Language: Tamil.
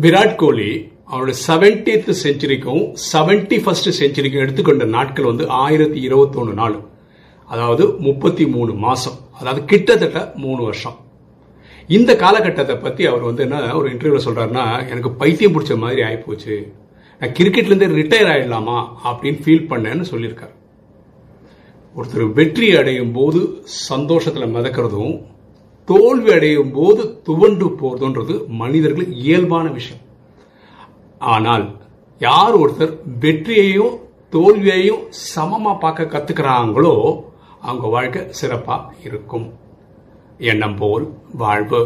விராட் கோலி அவருடைய செவன்டீத் செஞ்சுரிக்கும் செவன்டி ஃபர்ஸ்ட் செஞ்சுரிக்கும் எடுத்துக்கொண்ட நாட்கள் வந்து ஆயிரத்தி இருபத்தொன்னு நாள். அதாவது முப்பத்தி மூணு மாசம். அதாவது கிட்டத்தட்ட மூணு வருஷம். இந்த காலகட்டத்தை பத்தி அவர் வந்து என்ன ஒரு இன்டர்வியூல சொல்றாருன்னா எனக்கு பைத்தியம் பிடிச்ச மாதிரி ஆகிப்போச்சு நான் கிரிக்கெட்லேருந்தே ரிட்டையர் ஆயிடலாமா? அப்படின்னு ஃபீல் பண்ணேன்னு சொல்லியிருக்காரு. ஒருத்தர் வெற்றி அடையும் போது சந்தோஷத்துல மிதக்கிறதும் தோல்வி அடையும் போது துவண்டு போறதுன்றது மனிதர்களுக்கு இயல்பான விஷயம். ஆனால் யார் ஒருத்தர் வெற்றியையும் தோல்வியையும் சமமாக பார்க்க கத்துக்கிறாங்களோ அவங்க வாழ்க்கை சிறப்பாக இருக்கும். எண்ணம் போல் வாழ்வு.